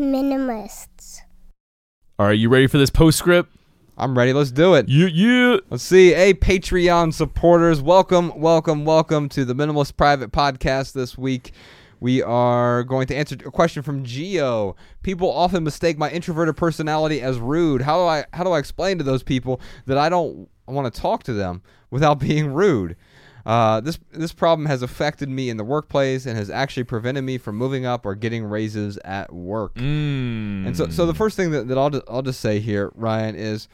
minimalists. All right, you ready for this postscript? I'm ready. Let's do it. Yeah, yeah. Let's see. Hey, Patreon supporters, welcome, welcome, welcome to the Minimalist Private Podcast this week. We are going to answer a question from Geo. People often mistake my introverted personality as rude. How do I how do I explain to those people that I don't want to talk to them without being rude? Uh, this this problem has affected me in the workplace and has actually prevented me from moving up or getting raises at work. Mm. And so, so the first thing that, that I'll, ju- I'll just say here, Ryan, is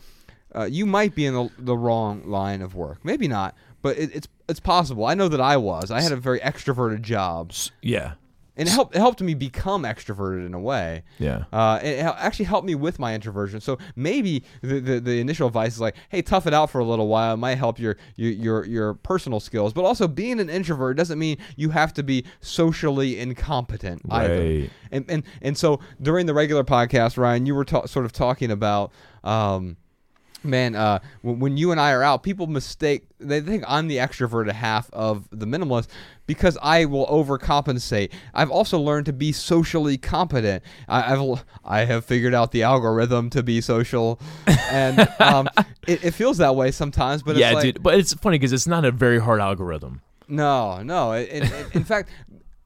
uh, you might be in the, the wrong line of work. Maybe not, but it, it's it's possible. I know that I was. I had a very extroverted job, yeah, and it helped it helped me become extroverted in a way. yeah. Uh, it actually helped me with my introversion. So maybe the, the, the initial advice is like, hey, tough it out for a little while. It might help your, your your your personal skills. But also, being an introvert doesn't mean you have to be socially incompetent either. Right. And and and so during the regular podcast, Ryan, you were ta- sort of talking about. Um, Man, uh, when, when you and I are out, people mistake. They think I'm the extroverted half of the minimalist because I will overcompensate. I've also learned to be socially competent. I, I've l- I have figured out the algorithm to be social, and um, it, it feels that way sometimes. But yeah, it's like, dude. But it's funny because it's not a very hard algorithm. no, no. In, in, in fact,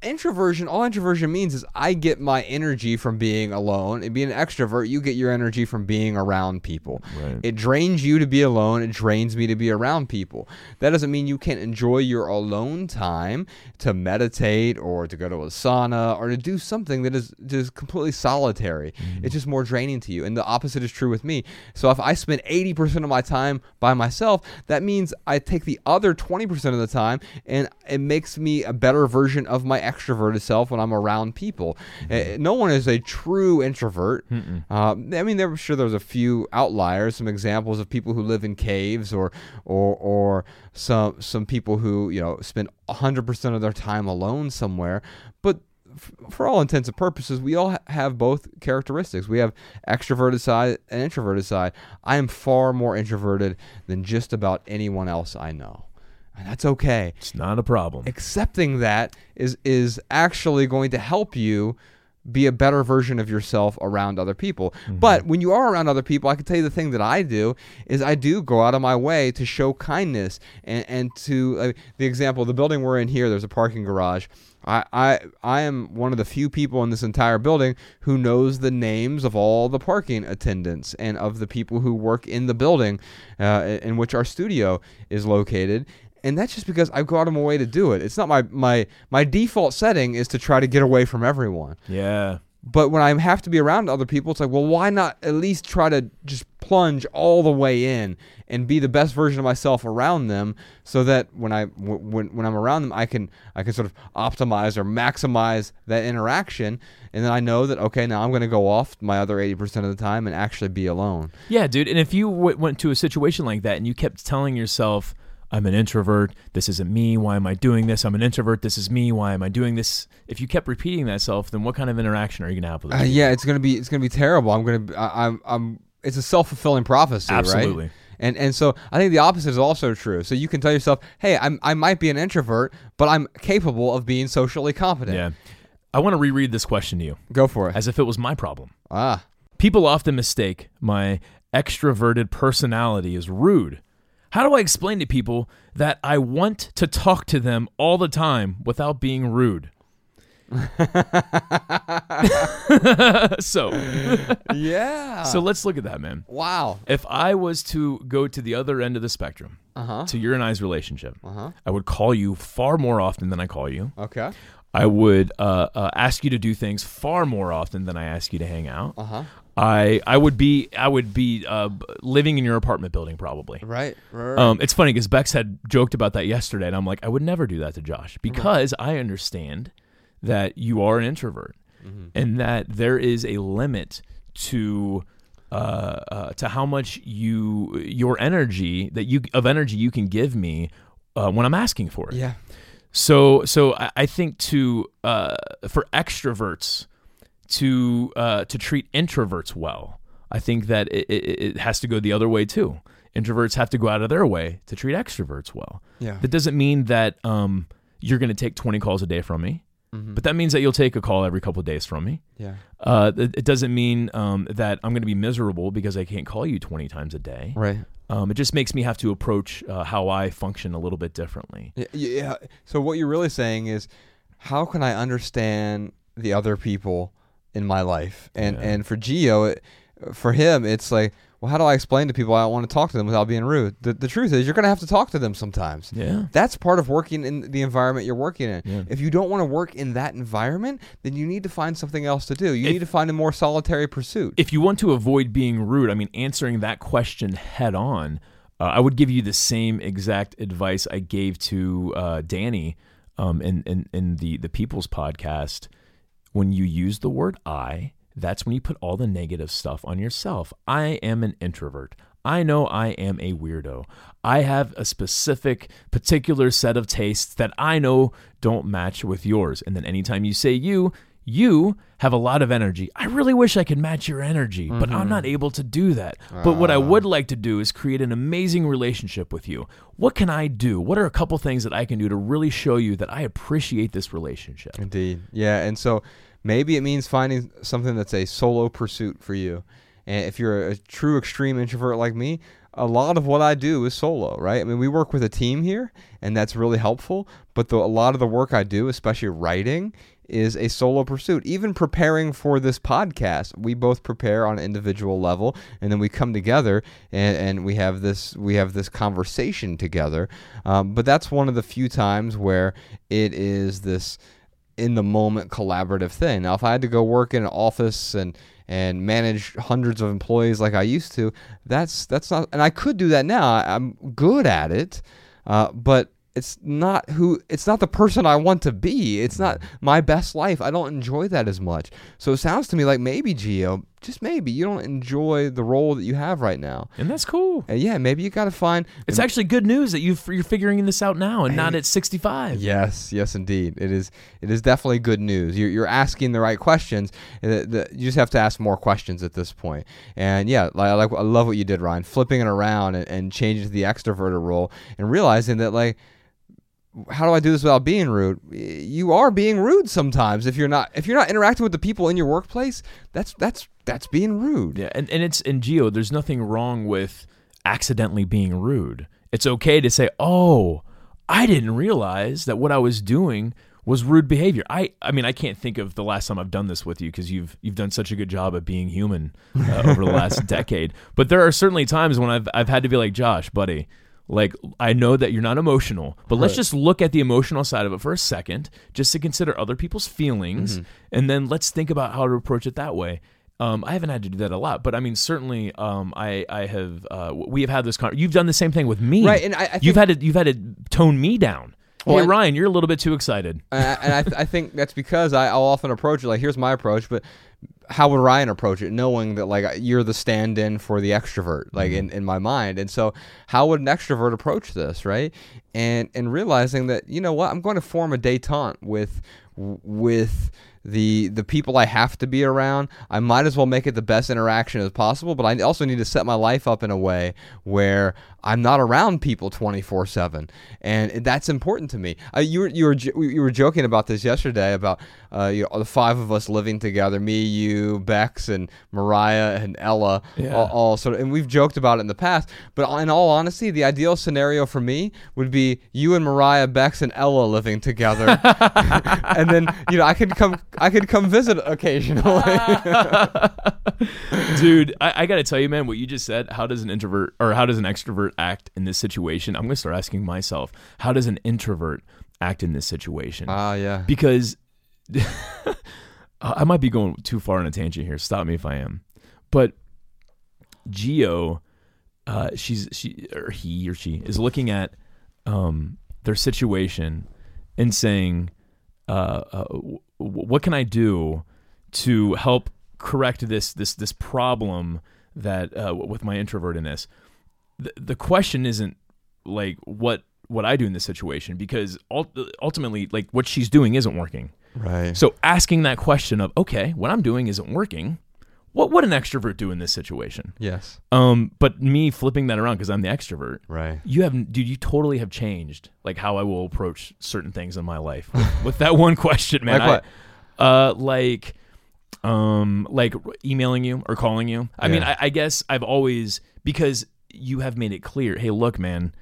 introversion, all introversion means is I get my energy from being alone. And being an extrovert, you get your energy from being around people. Right. It drains you to be alone. It drains me to be around people. That doesn't mean you can't enjoy your alone time to meditate or to go to a sauna or to do something that is just completely solitary. Mm-hmm. It's just more draining to you. And the opposite is true with me. So if I spend 80% of my time by myself, that means I take the other 20% of the time and it makes me a better version of my extroverted self when I'm around people. Uh, No one is a true introvert. Uh, I mean, there, sure there's a few outliers, some examples of people who live in caves or or or some some people who you know spend 100% of their time alone somewhere. But for all intents and purposes, we all have both characteristics. We have extroverted side and introverted side. I am far more introverted than just about anyone else I know. And that's okay It's not a problem. accepting that is is actually going to help you be a better version of yourself around other people. But when you are around other people, I can tell you the thing that I do is I do go out of my way to show kindness and and to uh, the example the building we're in here. There's a parking garage. I, I I am one of the few people in this entire building who knows the names of all the parking attendants and of the people who work in the building uh, in which our studio is located and that's just because I go out of my way to do it. It's not my my my default setting is to try to get away from everyone. yeah. But when I have to be around other people, it's like, well, why not at least try to just plunge all the way in and be the best version of myself around them, so that when I w- when when I'm around them, I can I can sort of optimize or maximize that interaction, and then I know that okay, now I'm going to go off my other eighty percent of the time and actually be alone. Yeah, dude. And if you w- went to a situation like that and you kept telling yourself, I'm an introvert, this isn't me, why am I doing this? I'm an introvert, this is me, why am I doing this? If you kept repeating that self, then what kind of interaction are you going to have with Uh, yeah, it's gonna be it's gonna be terrible. I'm gonna I, I'm I'm it's a self fulfilling prophecy, right? Absolutely. right? And and so I think the opposite is also true. So you can tell yourself, hey, I'm I might be an introvert, but I'm capable of being socially competent. Yeah. I want to reread this question to you Go for it. as if it was my problem. ah, People often mistake my extroverted personality as rude. How do I explain to people that I want to talk to them all the time without being rude? so, yeah. so let's look at that, man. wow. If I was to go to the other end of the spectrum, Uh huh. to your and I's relationship, Uh-huh. I would call you far more often than I call you. Okay. I would uh, uh, ask you to do things far more often than I ask you to hang out. Uh huh. I I would be I would be uh, living in your apartment building probably. Right. Right. Um, it's funny because Bex had joked about that yesterday, and I'm like, I would never do that to Josh because I understand that you are an introvert and that there is a limit to uh, uh, to how much you your energy that you of energy you can give me uh, when I'm asking for it. yeah. So so I, I think to uh, for extroverts to uh, to treat introverts well, I think that it, it, it has to go the other way too. Introverts have to go out of their way to treat extroverts well. Yeah. That doesn't mean that um, you're going to take 20 calls a day from me. but that means that you'll take a call every couple of days from me. Yeah. Uh, it, it doesn't mean um, that I'm going to be miserable because I can't call you 20 times a day. Right. Um, it just makes me have to approach uh, how I function a little bit differently. Yeah. So what you're really saying is, how can I understand the other people in my life? And Yeah. and for Geo, it, for him, it's like, well, how do I explain to people I don't want to talk to them without being rude? The, the truth is, you're going to have to talk to them sometimes. Yeah. That's part of working in the environment you're working in. Yeah. If you don't want to work in that environment, then you need to find something else to do. You If- need to find a more solitary pursuit. If you want to avoid being rude, I mean, answering that question head on, uh, I would give you the same exact advice I gave to uh, Danny um, in, in, in the, the People's podcast. When you use the word I, that's when you put all the negative stuff on yourself. I am an introvert. I know I am a weirdo. I have a specific, particular set of tastes that I know don't match with yours. And then anytime you say you, you have a lot of energy. I really wish I could match your energy, but I'm not mm-hmm. able to do that. But what I ah. would like to do is create an amazing relationship with you. What can I do? What are a couple things that I can do to really show you that I appreciate this relationship? Indeed. Yeah. And so maybe it means finding something that's a solo pursuit for you. And if you're a true extreme introvert like me, a lot of what I do is solo, right? I mean, we work with a team here, and that's really helpful. But the, a lot of the work I do, especially writing, is a solo pursuit. Even preparing for this podcast, we both prepare on an individual level, and then we come together and, and we have this we have this conversation together. Um, but that's one of the few times where it is this in the moment collaborative thing. Now, if I had to go work in an office and and manage hundreds of employees like I used to, that's that's not. And I could do that now. I'm good at it, uh, but it's not who. It's not the person I want to be. It's not my best life. I don't enjoy that as much. So it sounds to me like maybe Geo, just maybe you don't enjoy the role that you have right now. And that's cool. And yeah, maybe you got to find. It's actually good news that you you're figuring this out now and not at 65. Yes, yes, indeed. It is. It is definitely good news. You're, you're asking the right questions. Uh, the- you just have to ask more questions at this point. And yeah, like, I like I love what you did, Ryan. Flipping it around and, and changing to the extroverted role and realizing that like. How do I do this without being rude? You are being rude sometimes if you're not if you're not interacting with the people in your workplace. That's that's that's being rude. Yeah, and, and it's in Geo, there's nothing wrong with accidentally being rude. It's okay to say, Oh, I didn't realize that what I was doing was rude behavior. I I mean, I can't think of the last time I've done this with you because you've you've done such a good job of being human uh, over the last decade. But there are certainly times when I've I've had to be like, Josh, buddy, like I know that you're not emotional, but let's just look at the emotional side of it for a second, just to consider other people's feelings, Mm-hmm. and then let's think about how to approach it that way. Um, I haven't had to do that a lot, but I mean, certainly, um, I I have. Uh, we have had this. Con- you've done the same thing with me, Right, and I- I you've had to you've had to tone me down. Well, hey, Ryan, you're a little bit too excited. and I, and I, th- I think that's because I, I'll often approach it like, here's my approach, but how would Ryan approach it, knowing that like you're the stand-in for the extrovert, like in, mm-hmm. in my mind, and so how would an extrovert approach this, right? And and realizing that you know what, I'm going to form a détente with with the the people I have to be around. I might as well make it the best interaction as possible, but I also need to set my life up in a way where I'm not around people 24/7, and that's important to me. Uh, you were you were you were joking about this yesterday about uh, you know, the five of us living together, me, you, Bex, and Mariah and Ella, Yeah. all, all sort of, and we've joked about it in the past. But in all honesty, the ideal scenario for me would be you and Mariah, Bex, and Ella living together, and then you know I could come I could come visit occasionally. Dude, I, I got to tell you, man, what you just said. How does an introvert or how does an extrovert act in this situation? I'm going to start asking myself, how does an introvert act in this situation? Ah, yeah. because I might be going too far on a tangent here. Stop me if I am. But Geo, uh, she's she or he or she is looking at um, their situation and saying, uh, uh, "What can I do to help correct this this this problem that uh, with my introvertedness?" The, the question isn't like what what I do in this situation because ultimately, like what she's doing isn't working. Right. So asking that question of, okay, what I'm doing isn't working. What would an extrovert do in this situation? Yes. Um, but me flipping that around because I'm the extrovert. Right. You have, dude. You totally have changed, like how I will approach certain things in my life with, with that one question, man. Like what? I, uh, like, um, like emailing you or calling you. I mean, I, I guess I've always because you have made it clear. Hey, look, man,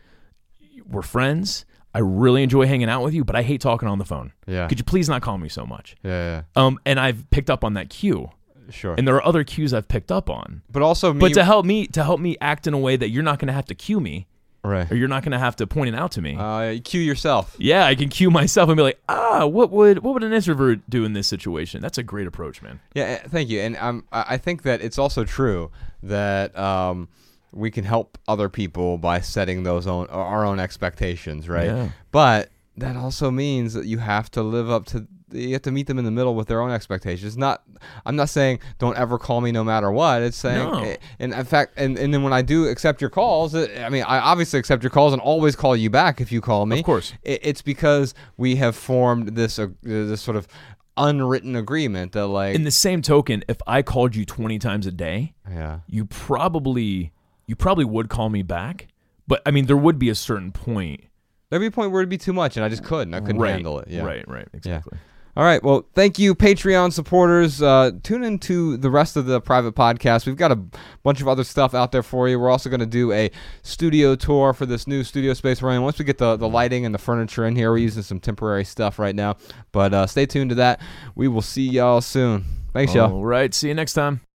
we're friends. I really enjoy hanging out with you, but I hate talking on the phone. Yeah. Could you please not call me so much? Yeah. Um, and I've picked up on that cue, yeah. Sure. and there are other cues I've picked up on. but also, me, But to help me to help me act in a way that you're not going to have to cue me right. or you're not going to have to point it out to me. Uh, cue yourself. yeah, I can cue myself and be like, ah, what would what would an introvert do in this situation? That's a great approach, man. Yeah, eh, thank you. And um, I I think that it's also true that um, we can help other people by setting those own our own expectations, right? Yeah. But that also means that you have to live up to you have to meet them in the middle with their own expectations. Not I'm not saying don't ever call me no matter what. It's saying No. eh, and in fact and, and then when I do accept your calls, I mean I obviously accept your calls and always call you back if you call me. Of course. It's because we have formed this uh, this sort of unwritten agreement that like In the same token, if I called you 20 times a day, yeah. you probably you probably would call me back. But I mean, there would be a certain point. There'd be a point where it'd be too much, and I just couldn't. I couldn't right, handle it. Yeah. Right, right, exactly. All right. Well, thank you, Patreon supporters. Uh, tune into the rest of the private podcast. We've got a bunch of other stuff out there for you. We're also going to do a studio tour for this new studio space we're in. Once we get the, the lighting and the furniture in here, we're using some temporary stuff right now. But uh, stay tuned to that. We will see y'all soon. Thanks, y'all. All right, see you next time.